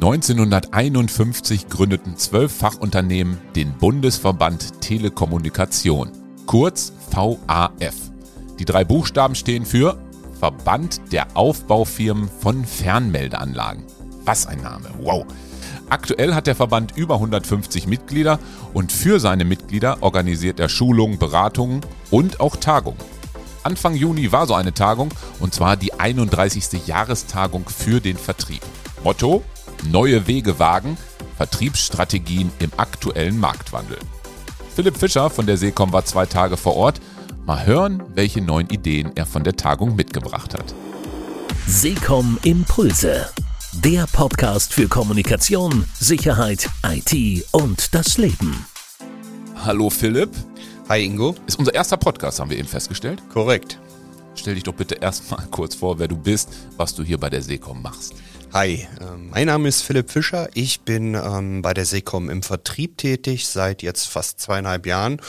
1951 gründeten zwölf Fachunternehmen den Bundesverband Telekommunikation, kurz VAF. Die drei Buchstaben stehen für Verband der Aufbaufirmen von Fernmeldeanlagen. Was ein Name, wow. Aktuell hat der Verband über 150 Mitglieder und für seine Mitglieder organisiert er Schulungen, Beratungen und auch Tagungen. Anfang Juni war so eine Tagung und zwar die 31. Jahrestagung für den Vertrieb. Motto: Neue Wege wagen, Vertriebsstrategien im aktuellen Marktwandel. Philipp Fischer von der Seekom war zwei Tage vor Ort. Mal hören, welche neuen Ideen er von der Tagung mitgebracht hat. Seekom Impulse. Der Podcast für Kommunikation, Sicherheit, IT und das Leben. Hallo Philipp. Hi Ingo. Ist unser erster Podcast, haben wir eben festgestellt. Korrekt. Stell dich doch bitte erstmal kurz vor, wer du bist, was du hier bei der Seekom machst. Hi, ähm, mein Name ist Philipp Fischer. Ich bin ähm, bei der Seekom im Vertrieb tätig seit jetzt fast zweieinhalb Jahren.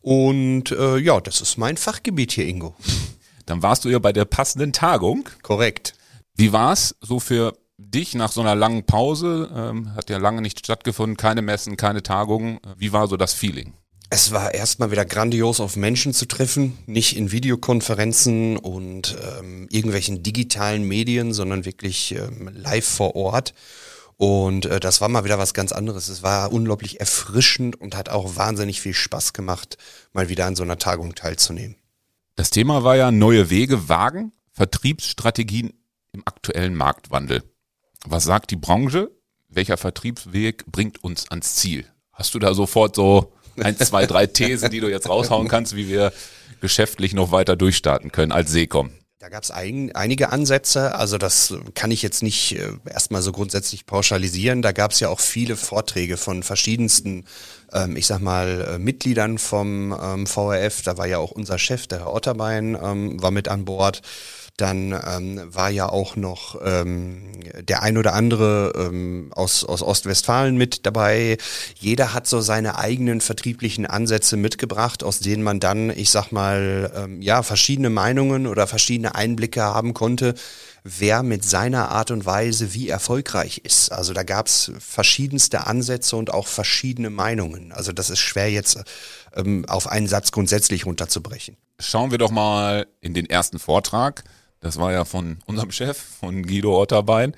Und äh, ja, das ist mein Fachgebiet hier, Ingo. Dann warst du ja bei der passenden Tagung. Korrekt. Wie war es so für dich nach so einer langen Pause? Ähm, hat ja lange nicht stattgefunden, keine Messen, keine Tagungen. Wie war so das Feeling? Es war erstmal wieder grandios, auf Menschen zu treffen, nicht in Videokonferenzen und ähm, irgendwelchen digitalen Medien, sondern wirklich ähm, live vor Ort. Und äh, das war mal wieder was ganz anderes. Es war unglaublich erfrischend und hat auch wahnsinnig viel Spaß gemacht, mal wieder an so einer Tagung teilzunehmen. Das Thema war ja neue Wege wagen, Vertriebsstrategien im aktuellen Marktwandel. Was sagt die Branche? Welcher Vertriebsweg bringt uns ans Ziel? Hast du da sofort so ein, zwei, drei Thesen, die du jetzt raushauen kannst, wie wir geschäftlich noch weiter durchstarten können als Seekom? Da gab es ein, einige Ansätze, also das kann ich jetzt nicht äh, erstmal so grundsätzlich pauschalisieren. Da gab es ja auch viele Vorträge von verschiedensten, ähm, ich sag mal, äh, Mitgliedern vom ähm, VRF. Da war ja auch unser Chef, der Herr Otterbein, ähm, war mit an Bord. Dann ähm, war ja auch noch ähm, der ein oder andere ähm, aus, aus Ostwestfalen mit dabei. Jeder hat so seine eigenen vertrieblichen Ansätze mitgebracht, aus denen man dann, ich sag mal, ähm, ja, verschiedene Meinungen oder verschiedene Einblicke haben konnte, wer mit seiner Art und Weise wie erfolgreich ist. Also da gab es verschiedenste Ansätze und auch verschiedene Meinungen. Also das ist schwer jetzt ähm, auf einen Satz grundsätzlich runterzubrechen. Schauen wir doch mal in den ersten Vortrag. Das war ja von unserem Chef, von Guido Otterbein.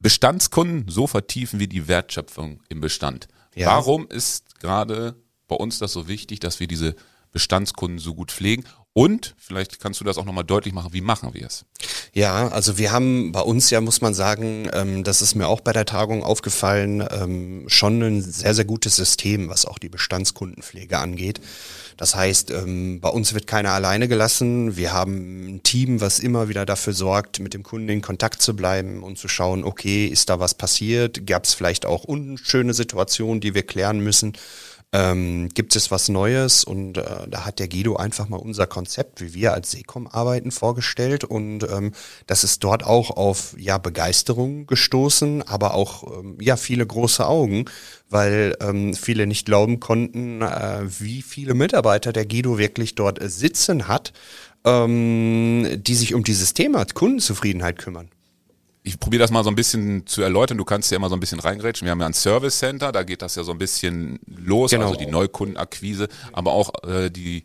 Bestandskunden so vertiefen wie die Wertschöpfung im Bestand. Ja. Warum ist gerade bei uns das so wichtig, dass wir diese Bestandskunden so gut pflegen? Und vielleicht kannst du das auch nochmal deutlich machen, wie machen wir es? Ja, also wir haben bei uns ja, muss man sagen, ähm, das ist mir auch bei der Tagung aufgefallen, ähm, schon ein sehr, sehr gutes System, was auch die Bestandskundenpflege angeht. Das heißt, ähm, bei uns wird keiner alleine gelassen. Wir haben ein Team, was immer wieder dafür sorgt, mit dem Kunden in Kontakt zu bleiben und zu schauen, okay, ist da was passiert? Gab es vielleicht auch unschöne Situationen, die wir klären müssen? Ähm, gibt es was Neues? Und äh, da hat der Guido einfach mal unser Konzept, wie wir als Seekom arbeiten, vorgestellt. Und ähm, das ist dort auch auf ja Begeisterung gestoßen, aber auch ähm, ja viele große Augen, weil ähm, viele nicht glauben konnten, äh, wie viele Mitarbeiter der Guido wirklich dort sitzen hat, ähm, die sich um dieses Thema Kundenzufriedenheit kümmern ich probiere das mal so ein bisschen zu erläutern. Du kannst ja immer so ein bisschen reingrätschen. Wir haben ja ein Service Center, da geht das ja so ein bisschen los, genau. also die Neukundenakquise, aber auch äh, die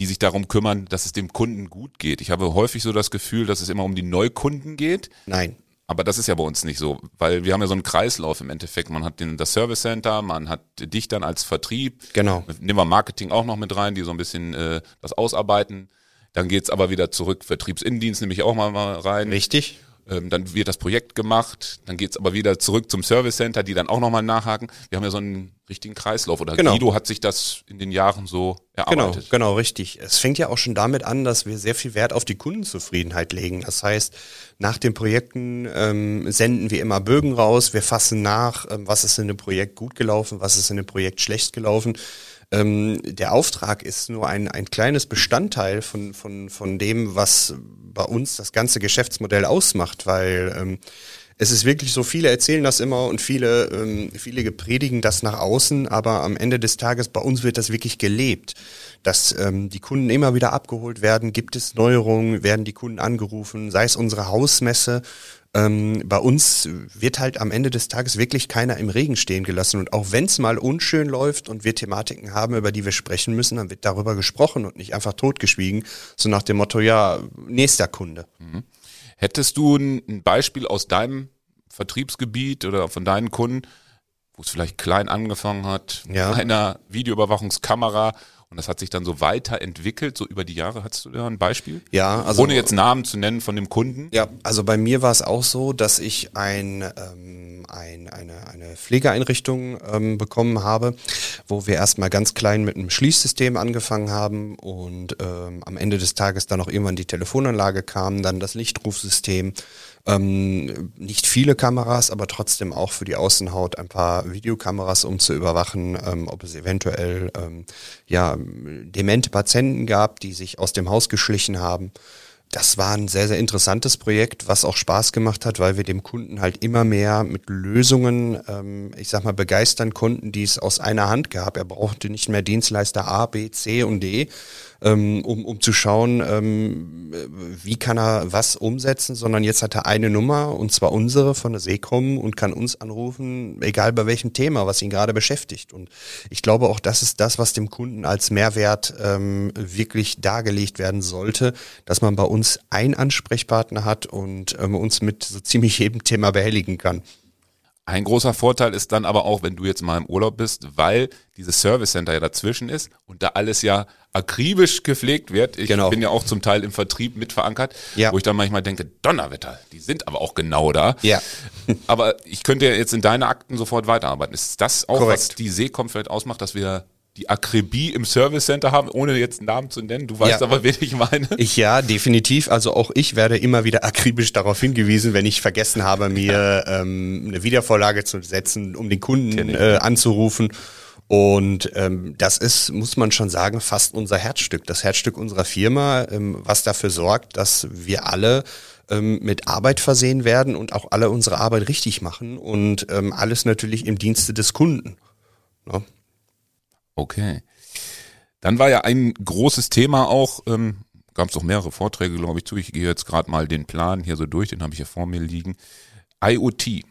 die sich darum kümmern, dass es dem Kunden gut geht. Ich habe häufig so das Gefühl, dass es immer um die Neukunden geht. Nein. Aber das ist ja bei uns nicht so, weil wir haben ja so einen Kreislauf im Endeffekt. Man hat den, das Service Center, man hat dich dann als Vertrieb. Genau. Nehmen wir Marketing auch noch mit rein, die so ein bisschen äh, das ausarbeiten. Dann geht's aber wieder zurück, Vertriebsinnendienst nehme ich auch mal, mal rein. Richtig. Ähm, dann wird das Projekt gemacht, dann geht's aber wieder zurück zum Service Center, die dann auch nochmal nachhaken. Wir haben ja so einen richtigen Kreislauf oder genau. Guido hat sich das in den Jahren so erarbeitet. Genau, genau, richtig. Es fängt ja auch schon damit an, dass wir sehr viel Wert auf die Kundenzufriedenheit legen. Das heißt, nach den Projekten ähm, senden wir immer Bögen raus, wir fassen nach, ähm, was ist in dem Projekt gut gelaufen, was ist in dem Projekt schlecht gelaufen. Ähm, der Auftrag ist nur ein, ein kleines Bestandteil von, von, von dem, was bei uns das ganze Geschäftsmodell ausmacht, weil ähm, es ist wirklich so, viele erzählen das immer und viele, ähm, viele predigen das nach außen, aber am Ende des Tages bei uns wird das wirklich gelebt, dass ähm, die Kunden immer wieder abgeholt werden, gibt es Neuerungen, werden die Kunden angerufen, sei es unsere Hausmesse. Ähm, bei uns wird halt am Ende des Tages wirklich keiner im Regen stehen gelassen. Und auch wenn es mal unschön läuft und wir Thematiken haben, über die wir sprechen müssen, dann wird darüber gesprochen und nicht einfach totgeschwiegen, so nach dem Motto, ja, nächster Kunde. Mhm. Hättest du ein Beispiel aus deinem Vertriebsgebiet oder von deinen Kunden, wo es vielleicht klein angefangen hat, ja. einer Videoüberwachungskamera und das hat sich dann so weiterentwickelt, so über die Jahre. Hast du da ein Beispiel? Ja, also. Ohne jetzt Namen zu nennen von dem Kunden? Ja, also bei mir war es auch so, dass ich ein, ähm, ein, eine, eine Pflegeeinrichtung ähm, bekommen habe, wo wir erstmal ganz klein mit einem Schließsystem angefangen haben und ähm, am Ende des Tages dann auch irgendwann die Telefonanlage kam, dann das Lichtrufsystem ähm, nicht viele Kameras, aber trotzdem auch für die Außenhaut ein paar Videokameras, um zu überwachen, ähm, ob es eventuell ähm, ja, demente Patienten gab, die sich aus dem Haus geschlichen haben. Das war ein sehr, sehr interessantes Projekt, was auch Spaß gemacht hat, weil wir dem Kunden halt immer mehr mit Lösungen, ähm, ich sag mal, begeistern konnten, die es aus einer Hand gab. Er brauchte nicht mehr Dienstleister A, B, C und D, ähm, um, um zu schauen, ähm, wie kann er was umsetzen, sondern jetzt hat er eine Nummer und zwar unsere von der Seekom und kann uns anrufen, egal bei welchem Thema, was ihn gerade beschäftigt. Und ich glaube auch, das ist das, was dem Kunden als Mehrwert ähm, wirklich dargelegt werden sollte, dass man bei uns einen Ansprechpartner hat und ähm, uns mit so ziemlich jedem Thema behelligen kann. Ein großer Vorteil ist dann aber auch, wenn du jetzt mal im Urlaub bist, weil dieses Service Center ja dazwischen ist und da alles ja akribisch gepflegt wird. Ich genau. bin ja auch zum Teil im Vertrieb mit verankert, ja. wo ich dann manchmal denke, Donnerwetter, die sind aber auch genau da. Ja. aber ich könnte ja jetzt in deine Akten sofort weiterarbeiten. Ist das auch, Korrekt. was die Seekom vielleicht ausmacht, dass wir die Akribie im Service Center haben, ohne jetzt einen Namen zu nennen. Du weißt ja. aber, wen ich meine. Ich ja, definitiv. Also auch ich werde immer wieder akribisch darauf hingewiesen, wenn ich vergessen habe, mir ähm, eine Wiedervorlage zu setzen, um den Kunden äh, anzurufen. Und ähm, das ist, muss man schon sagen, fast unser Herzstück, das Herzstück unserer Firma, ähm, was dafür sorgt, dass wir alle ähm, mit Arbeit versehen werden und auch alle unsere Arbeit richtig machen und ähm, alles natürlich im Dienste des Kunden. Ja. Okay. Dann war ja ein großes Thema auch, ähm, gab es auch mehrere Vorträge, glaube ich, zu. Ich gehe jetzt gerade mal den Plan hier so durch, den habe ich hier vor mir liegen. IoT.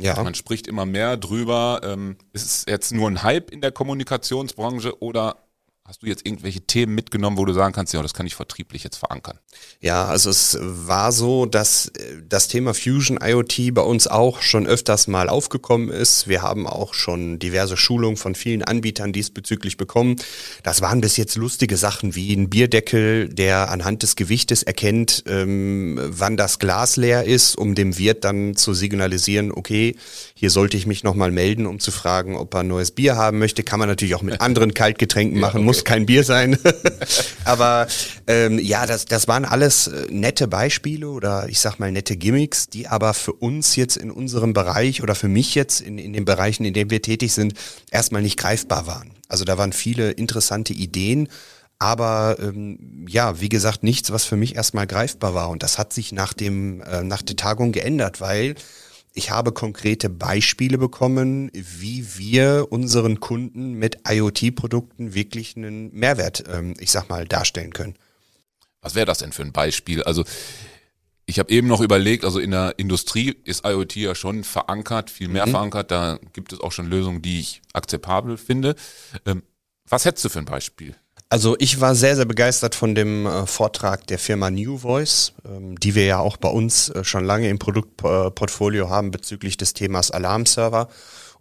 Ja. Man spricht immer mehr drüber. Ähm, ist es jetzt nur ein Hype in der Kommunikationsbranche oder Hast du jetzt irgendwelche Themen mitgenommen, wo du sagen kannst, ja, das kann ich vertrieblich jetzt verankern? Ja, also es war so, dass äh, das Thema Fusion IoT bei uns auch schon öfters mal aufgekommen ist. Wir haben auch schon diverse Schulungen von vielen Anbietern diesbezüglich bekommen. Das waren bis jetzt lustige Sachen wie ein Bierdeckel, der anhand des Gewichtes erkennt, ähm, wann das Glas leer ist, um dem Wirt dann zu signalisieren, okay, hier sollte ich mich nochmal melden, um zu fragen, ob er ein neues Bier haben möchte. Kann man natürlich auch mit anderen Kaltgetränken machen, ja, okay. muss kein Bier sein. Aber ähm, ja, das, das waren alles äh, nette Beispiele oder ich sag mal nette Gimmicks, die aber für uns jetzt in unserem Bereich oder für mich jetzt in, in den Bereichen, in denen wir tätig sind, erstmal nicht greifbar waren. Also da waren viele interessante Ideen. Aber ähm, ja, wie gesagt, nichts, was für mich erstmal greifbar war. Und das hat sich nach dem äh, nach der Tagung geändert, weil ich habe konkrete Beispiele bekommen, wie wir unseren Kunden mit IoT-Produkten wirklich einen Mehrwert, ähm, ich sag mal, darstellen können. Was wäre das denn für ein Beispiel? Also ich habe eben noch überlegt, also in der Industrie ist IoT ja schon verankert, viel mehr mhm. verankert. Da gibt es auch schon Lösungen, die ich akzeptabel finde. Ähm, was hättest du für ein Beispiel? Also ich war sehr, sehr begeistert von dem äh, Vortrag der Firma New Voice, ähm, die wir ja auch bei uns äh, schon lange im Produktportfolio haben bezüglich des Themas Alarmserver.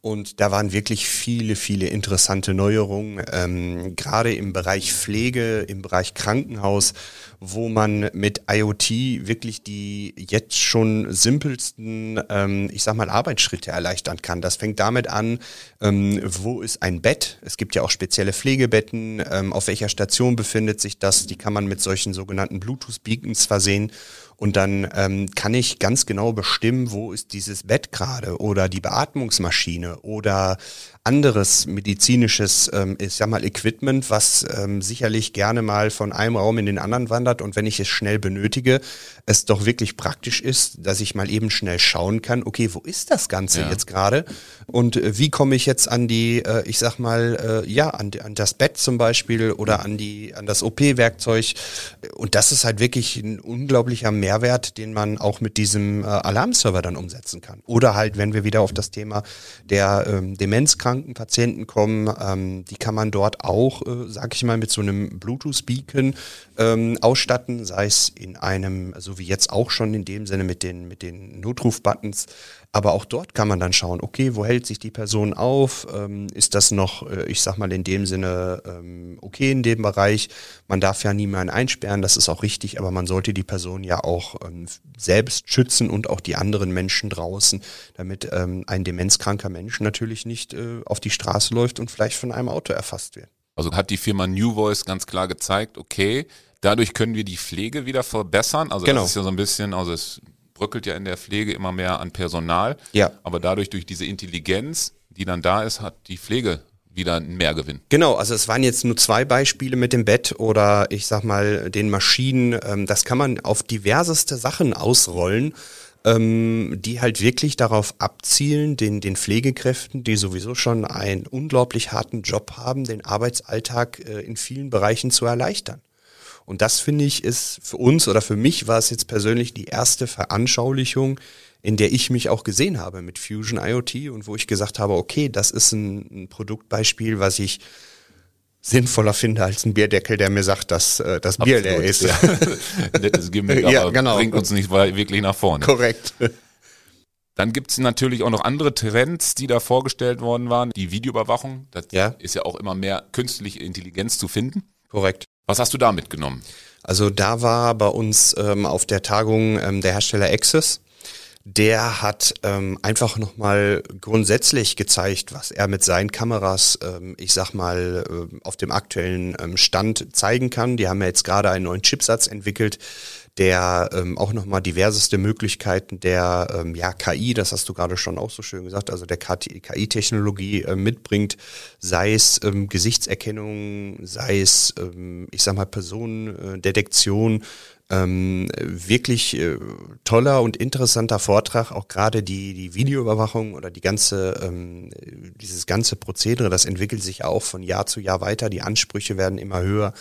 Und da waren wirklich viele, viele interessante Neuerungen, ähm, gerade im Bereich Pflege, im Bereich Krankenhaus, wo man mit IoT wirklich die jetzt schon simpelsten, ähm, ich sag mal, Arbeitsschritte erleichtern kann. Das fängt damit an, ähm, wo ist ein Bett? Es gibt ja auch spezielle Pflegebetten. Ähm, auf welcher Station befindet sich das? Die kann man mit solchen sogenannten Bluetooth-Beacons versehen. Und dann ähm, kann ich ganz genau bestimmen, wo ist dieses Bett gerade oder die Beatmungsmaschine oder anderes medizinisches, ähm, ich sag mal, Equipment, was ähm, sicherlich gerne mal von einem Raum in den anderen wandert und wenn ich es schnell benötige, es doch wirklich praktisch ist, dass ich mal eben schnell schauen kann, okay, wo ist das Ganze ja. jetzt gerade und äh, wie komme ich jetzt an die, äh, ich sag mal, äh, ja, an, an das Bett zum Beispiel oder an die, an das OP-Werkzeug und das ist halt wirklich ein unglaublicher Mehrwert, den man auch mit diesem äh, Alarmserver dann umsetzen kann. Oder halt, wenn wir wieder auf das Thema der ähm, Demenzkranken kranken Patienten kommen, ähm, die kann man dort auch, äh, sag ich mal, mit so einem Bluetooth-Beacon ähm, ausstatten, sei es in einem, so wie jetzt auch schon in dem Sinne mit den, mit den Notruf-Buttons, aber auch dort kann man dann schauen, okay, wo hält sich die Person auf? Ähm, ist das noch, äh, ich sag mal, in dem Sinne ähm, okay in dem Bereich? Man darf ja niemanden einsperren, das ist auch richtig, aber man sollte die Person ja auch ähm, selbst schützen und auch die anderen Menschen draußen, damit ähm, ein demenzkranker Mensch natürlich nicht äh, auf die Straße läuft und vielleicht von einem Auto erfasst wird. Also hat die Firma New Voice ganz klar gezeigt, okay, dadurch können wir die Pflege wieder verbessern. Also genau. das ist ja so ein bisschen, also es bröckelt ja in der Pflege immer mehr an Personal. Ja. Aber dadurch, durch diese Intelligenz, die dann da ist, hat die Pflege wieder einen Mehrgewinn. Genau, also es waren jetzt nur zwei Beispiele mit dem Bett oder ich sag mal den Maschinen. Ähm, das kann man auf diverseste Sachen ausrollen, ähm, die halt wirklich darauf abzielen, den, den Pflegekräften, die sowieso schon einen unglaublich harten Job haben, den Arbeitsalltag äh, in vielen Bereichen zu erleichtern. Und das finde ich ist für uns oder für mich war es jetzt persönlich die erste Veranschaulichung, in der ich mich auch gesehen habe mit Fusion IoT und wo ich gesagt habe, okay, das ist ein, ein Produktbeispiel, was ich sinnvoller finde als ein Bierdeckel, der mir sagt, dass äh, das Bier leer ist. Ja. Nettes Gimmick, aber ja, genau. bringt uns nicht wirklich nach vorne. Korrekt. Dann gibt es natürlich auch noch andere Trends, die da vorgestellt worden waren. Die Videoüberwachung, das ja. ist ja auch immer mehr künstliche Intelligenz zu finden. Korrekt. Was hast du da mitgenommen? Also da war bei uns ähm, auf der Tagung ähm, der Hersteller Access. Der hat ähm, einfach nochmal grundsätzlich gezeigt, was er mit seinen Kameras, ähm, ich sag mal, äh, auf dem aktuellen ähm, Stand zeigen kann. Die haben ja jetzt gerade einen neuen Chipsatz entwickelt, der ähm, auch nochmal diverseste Möglichkeiten der ähm, ja, KI, das hast du gerade schon auch so schön gesagt, also der KI-Technologie äh, mitbringt, sei es ähm, Gesichtserkennung, sei es, ähm, ich sag mal, Personendetektion, ähm, wirklich äh, toller und interessanter Vortrag, auch gerade die, die Videoüberwachung oder die ganze, ähm, dieses ganze Prozedere, das entwickelt sich auch von Jahr zu Jahr weiter. Die Ansprüche werden immer höher.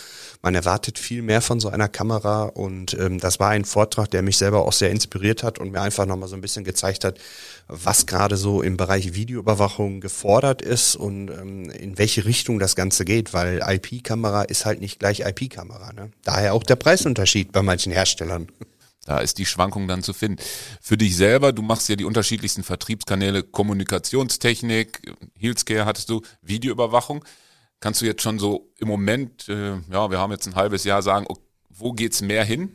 Man erwartet viel mehr von so einer Kamera und ähm, das war ein Vortrag, der mich selber auch sehr inspiriert hat und mir einfach nochmal so ein bisschen gezeigt hat, was gerade so im Bereich Videoüberwachung gefordert ist und ähm, in welche Richtung das Ganze geht, weil IP-Kamera ist halt nicht gleich IP-Kamera. Ne? Daher auch der Preisunterschied bei manchen Herstellern. Da ist die Schwankung dann zu finden. Für dich selber, du machst ja die unterschiedlichsten Vertriebskanäle, Kommunikationstechnik, Healthcare hattest du, Videoüberwachung. Kannst du jetzt schon so im Moment, äh, ja, wir haben jetzt ein halbes Jahr sagen, okay, wo geht's mehr hin?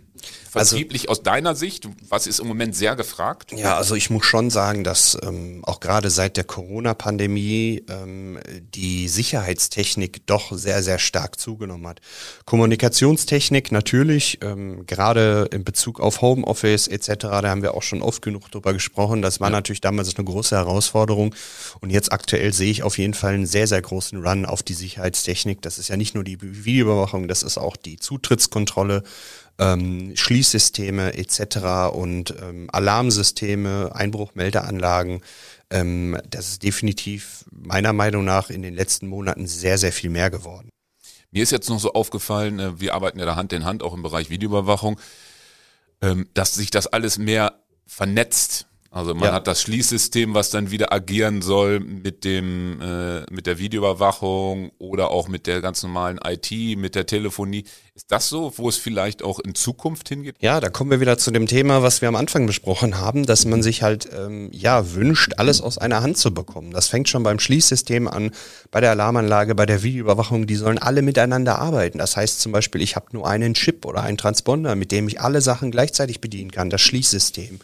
Vertrieblich also, aus deiner Sicht, was ist im Moment sehr gefragt? Ja, also ich muss schon sagen, dass ähm, auch gerade seit der Corona-Pandemie ähm, die Sicherheitstechnik doch sehr, sehr stark zugenommen hat. Kommunikationstechnik natürlich, ähm, gerade in Bezug auf Homeoffice etc., da haben wir auch schon oft genug drüber gesprochen. Das war ja. natürlich damals eine große Herausforderung. Und jetzt aktuell sehe ich auf jeden Fall einen sehr, sehr großen Run auf die Sicherheitstechnik. Das ist ja nicht nur die Videoüberwachung, das ist auch die Zutrittskontrolle ähm, Schließsysteme etc. und ähm, Alarmsysteme, Einbruchmeldeanlagen. Ähm, das ist definitiv meiner Meinung nach in den letzten Monaten sehr, sehr viel mehr geworden. Mir ist jetzt noch so aufgefallen, äh, wir arbeiten ja da Hand in Hand auch im Bereich Videoüberwachung, ähm, dass sich das alles mehr vernetzt. Also man ja. hat das Schließsystem, was dann wieder agieren soll mit dem äh, mit der Videoüberwachung oder auch mit der ganz normalen IT, mit der Telefonie. Ist das so, wo es vielleicht auch in Zukunft hingeht? Ja, da kommen wir wieder zu dem Thema, was wir am Anfang besprochen haben, dass man sich halt ähm, ja wünscht, alles aus einer Hand zu bekommen. Das fängt schon beim Schließsystem an, bei der Alarmanlage, bei der Videoüberwachung. Die sollen alle miteinander arbeiten. Das heißt zum Beispiel, ich habe nur einen Chip oder einen Transponder, mit dem ich alle Sachen gleichzeitig bedienen kann. Das Schließsystem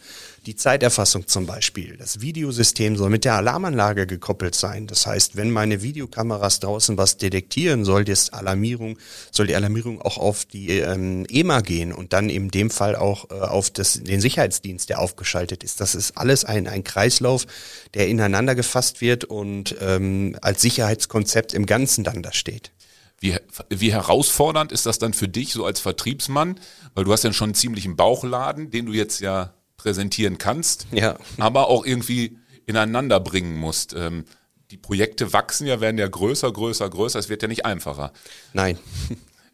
Die Zeiterfassung zum Beispiel. Das Videosystem soll mit der Alarmanlage gekoppelt sein. Das heißt, wenn meine Videokameras draußen was detektieren, soll das Alarmierung, soll die Alarmierung auch auf die ähm, EMA gehen und dann in dem Fall auch äh, auf das, den Sicherheitsdienst, der aufgeschaltet ist. Das ist alles ein, ein Kreislauf, der ineinander gefasst wird und ähm, als Sicherheitskonzept im Ganzen dann da steht. Wie, wie herausfordernd ist das dann für dich so als Vertriebsmann? Weil du hast ja schon einen ziemlichen Bauchladen, den du jetzt ja präsentieren kannst, ja. aber auch irgendwie ineinander bringen musst. Ähm, die Projekte wachsen ja, werden ja größer, größer, größer. Es wird ja nicht einfacher. Nein.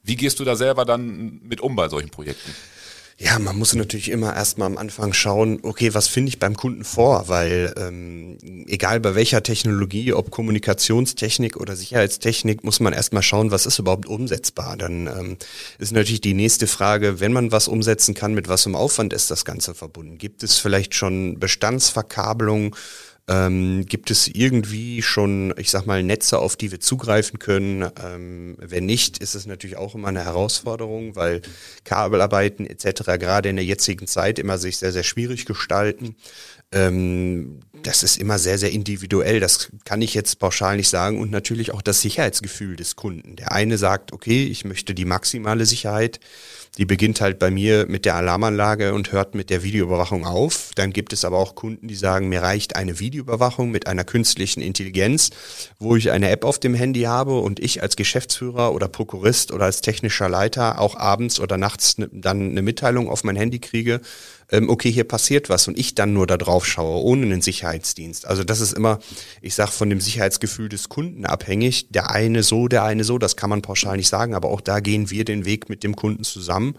Wie gehst du da selber dann mit um bei solchen Projekten? Ja, man muss natürlich immer erstmal am Anfang schauen, okay, was finde ich beim Kunden vor? Weil ähm, egal bei welcher Technologie, ob Kommunikationstechnik oder Sicherheitstechnik, muss man erstmal schauen, was ist überhaupt umsetzbar. Dann ähm, ist natürlich die nächste Frage, wenn man was umsetzen kann, mit was im Aufwand ist das Ganze verbunden? Gibt es vielleicht schon Bestandsverkabelung? Ähm, gibt es irgendwie schon, ich sag mal, Netze, auf die wir zugreifen können? Ähm, wenn nicht, ist es natürlich auch immer eine Herausforderung, weil Kabelarbeiten etc. gerade in der jetzigen Zeit immer sich sehr, sehr schwierig gestalten. Ähm, das ist immer sehr, sehr individuell. Das kann ich jetzt pauschal nicht sagen. Und natürlich auch das Sicherheitsgefühl des Kunden. Der eine sagt, okay, ich möchte die maximale Sicherheit. Die beginnt halt bei mir mit der Alarmanlage und hört mit der Videoüberwachung auf. Dann gibt es aber auch Kunden, die sagen, mir reicht eine Videoüberwachung mit einer künstlichen Intelligenz, wo ich eine App auf dem Handy habe und ich als Geschäftsführer oder Prokurist oder als technischer Leiter auch abends oder nachts dann eine Mitteilung auf mein Handy kriege, ähm, okay, hier passiert was und ich dann nur da drauf schaue, ohne einen Sicherheitsdienst. Also das ist immer, ich sag von dem Sicherheitsgefühl des Kunden abhängig. Der eine so, der eine so, das kann man pauschal nicht sagen, aber auch da gehen wir den Weg mit dem Kunden zusammen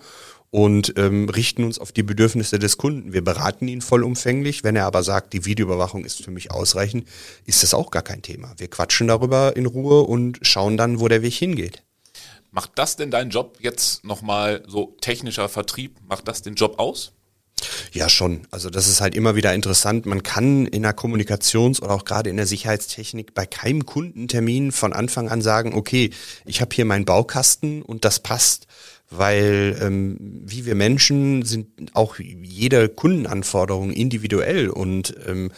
und ähm, richten uns auf die Bedürfnisse des Kunden. Wir beraten ihn vollumfänglich. Wenn er aber sagt, die Videoüberwachung ist für mich ausreichend, ist das auch gar kein Thema. Wir quatschen darüber in Ruhe und schauen dann, wo der Weg hingeht. Macht das denn deinen Job jetzt nochmal so technischer Vertrieb, macht das den Job aus? Ja, schon. Also das ist halt immer wieder interessant. Man kann in der Kommunikations- oder auch gerade in der Sicherheitstechnik bei keinem Kundentermin von Anfang an sagen, okay, ich habe hier meinen Baukasten und das passt. Weil ähm, wie wir Menschen sind auch jede Kundenanforderung individuell und ähm,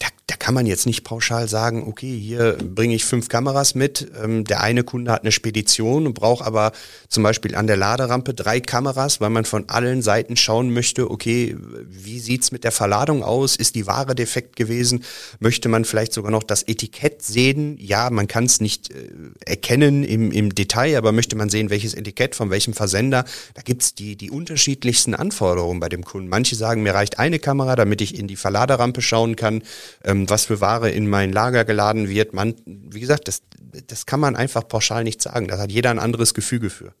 da, da kann man jetzt nicht pauschal sagen, okay, hier bringe ich fünf Kameras mit. Ähm, der eine Kunde hat eine Spedition und braucht aber zum Beispiel an der Laderampe drei Kameras, weil man von allen Seiten schauen möchte, okay, wie sieht's mit der Verladung aus? Ist die Ware defekt gewesen? Möchte man vielleicht sogar noch das Etikett sehen? Ja, man kann es nicht äh, erkennen im, im Detail, aber möchte man sehen, welches Etikett von welchem Versender? Da gibt's die, die unterschiedlichsten Anforderungen bei dem Kunden. Manche sagen, mir reicht eine Kamera, damit ich in die Verladerampe schauen kann ähm, was für Ware in mein Lager geladen wird. Man, wie gesagt, das, das kann man einfach pauschal nicht sagen. Da hat jeder ein anderes Gefüge für.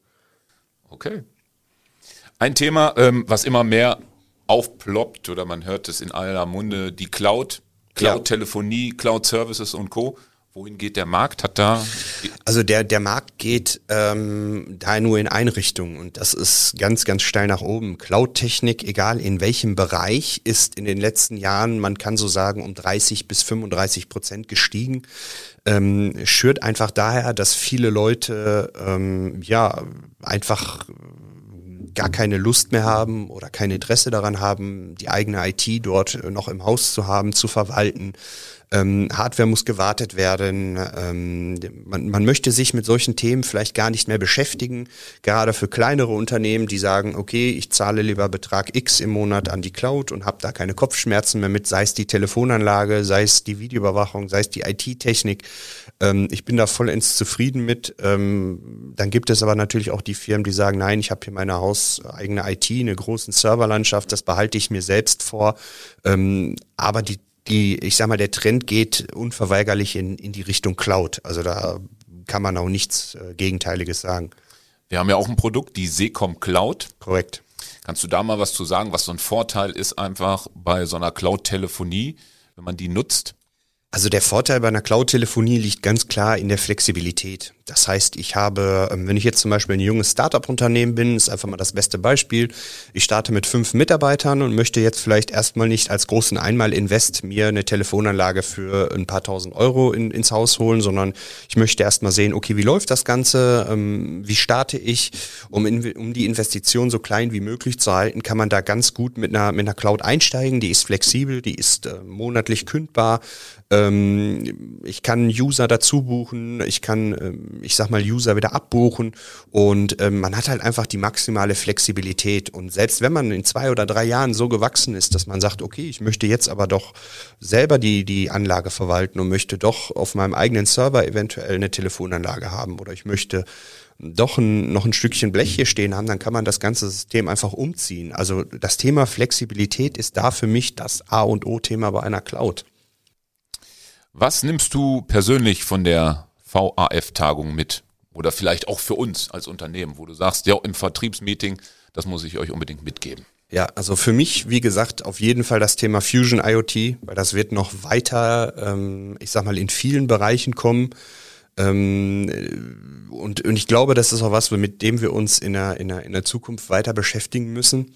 Okay. Ein Thema, ähm, was immer mehr aufploppt oder man hört es in aller Munde, die Cloud, Cloud-Telefonie, Cloud-Services und Co. Wohin geht der Markt? Hat da also der der Markt geht ähm, da nur in eine Richtung und das ist ganz ganz steil nach oben. Cloud-Technik, egal in welchem Bereich, ist in den letzten Jahren, man kann so sagen, um 30 bis 35 Prozent gestiegen. Ähm, schürt einfach daher, dass viele Leute ähm, ja einfach gar keine Lust mehr haben oder kein Interesse daran haben, die eigene IT dort noch im Haus zu haben, zu verwalten. Ähm, Hardware muss gewartet werden. Ähm, man, man möchte sich mit solchen Themen vielleicht gar nicht mehr beschäftigen. Gerade für kleinere Unternehmen, die sagen, okay, ich zahle lieber Betrag X im Monat an die Cloud und habe da keine Kopfschmerzen mehr mit, sei es die Telefonanlage, sei es die Videoüberwachung, sei es die IT-Technik. Ähm, ich bin da vollends zufrieden mit. Ähm, dann gibt es aber natürlich auch die Firmen, die sagen, nein, ich habe hier meine hauseigene IT, eine große Serverlandschaft, das behalte ich mir selbst vor. Ähm, aber die die, ich sag mal, der Trend geht unverweigerlich in, in die Richtung Cloud. Also da kann man auch nichts äh, Gegenteiliges sagen. Wir haben ja auch ein Produkt, die Secom Cloud. Korrekt. Kannst du da mal was zu sagen, was so ein Vorteil ist einfach bei so einer Cloud-Telefonie, wenn man die nutzt? Also der Vorteil bei einer Cloud-Telefonie liegt ganz klar in der Flexibilität. Das heißt, ich habe, ähm, wenn ich jetzt zum Beispiel ein junges Startup-Unternehmen bin, ist einfach mal das beste Beispiel. Ich starte mit fünf Mitarbeitern und möchte jetzt vielleicht erstmal nicht als großen Einmal-Invest mir eine Telefonanlage für ein paar tausend Euro in, ins Haus holen, sondern ich möchte erstmal sehen, okay, wie läuft das Ganze? Ähm, wie starte ich? Um, in, um die Investition so klein wie möglich zu halten, kann man da ganz gut mit einer, mit einer Cloud einsteigen. Die ist flexibel, die ist äh, monatlich kündbar. Ähm, ich kann User dazu buchen, ich kann, ich sag mal, User wieder abbuchen und ähm, man hat halt einfach die maximale Flexibilität. Und selbst wenn man in zwei oder drei Jahren so gewachsen ist, dass man sagt, okay, ich möchte jetzt aber doch selber die, die Anlage verwalten und möchte doch auf meinem eigenen Server eventuell eine Telefonanlage haben oder ich möchte doch ein, noch ein Stückchen Blech hier stehen haben, dann kann man das ganze System einfach umziehen. Also das Thema Flexibilität ist da für mich das A und O-Thema bei einer Cloud. Was nimmst du persönlich von der VAF-Tagung mit? Oder vielleicht auch für uns als Unternehmen, wo du sagst, ja, im Vertriebsmeeting, das muss ich euch unbedingt mitgeben. Ja, also für mich, wie gesagt, auf jeden Fall das Thema Fusion IoT, weil das wird noch weiter, ähm, ich sag mal, in vielen Bereichen kommen. Ähm, und, und ich glaube, das ist auch was, mit dem wir uns in der, in der, in der Zukunft weiter beschäftigen müssen.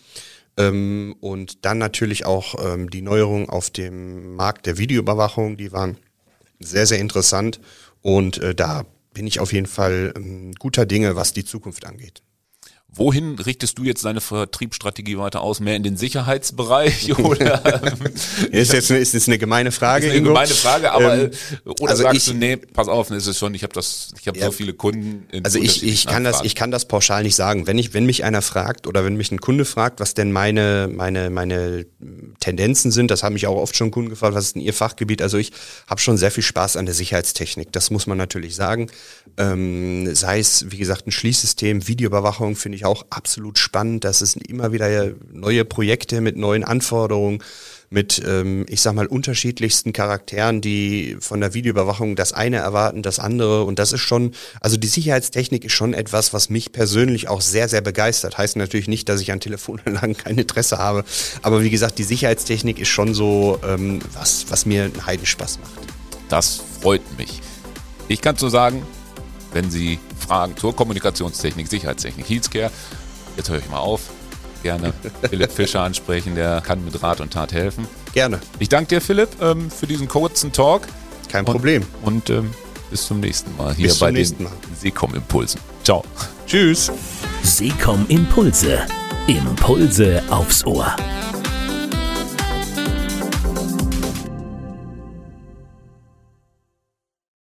Ähm, und dann natürlich auch ähm, die Neuerungen auf dem Markt der Videoüberwachung, die waren sehr, sehr interessant. Und äh, da bin ich auf jeden Fall ähm, guter Dinge, was die Zukunft angeht. Wohin richtest du jetzt deine Vertriebsstrategie weiter aus? Mehr in den Sicherheitsbereich oder? ist jetzt eine, ist jetzt eine gemeine Frage. Ist eine Ingo. gemeine Frage, aber ähm, oder also sagst ich, du, nee, pass auf, ist es schon. Ich habe das, ich habe ja, so viele Kunden. also ich, ich kann das, ich kann das pauschal nicht sagen. Wenn ich, wenn mich einer fragt oder wenn mich ein Kunde fragt, was denn meine, meine, meine Tendenzen sind, das haben mich auch oft schon Kunden gefragt, was ist denn ihr Fachgebiet? Also ich habe schon sehr viel Spaß an der Sicherheitstechnik. Das muss man natürlich sagen. Ähm, sei es, wie gesagt, ein Schließsystem, Videoüberwachung finde ich auch absolut spannend. Das sind immer wieder neue Projekte mit neuen Anforderungen, mit, ähm, ich sag mal, unterschiedlichsten Charakteren, die von der Videoüberwachung das eine erwarten, das andere. Und das ist schon, also die Sicherheitstechnik ist schon etwas, was mich persönlich auch sehr, sehr begeistert. Heißt natürlich nicht, dass ich an Telefonanlagen kein Interesse habe. Aber wie gesagt, die Sicherheitstechnik ist schon so ähm, was, was mir einen Heidenspaß macht. Das freut mich. Ich kann so sagen, wenn Sie Fragen zur Kommunikationstechnik, Sicherheitstechnik, Healthcare, jetzt höre ich mal auf, gerne Philipp Fischer ansprechen, der kann mit Rat und Tat helfen. Gerne. Ich danke dir, Philipp, ähm, für diesen kurzen Talk. Kein Problem. Und, und ähm, bis zum nächsten Mal hier bei den Seekom Impulsen. Ciao. Tschüss. Seekom Impulse. Impulse aufs Ohr.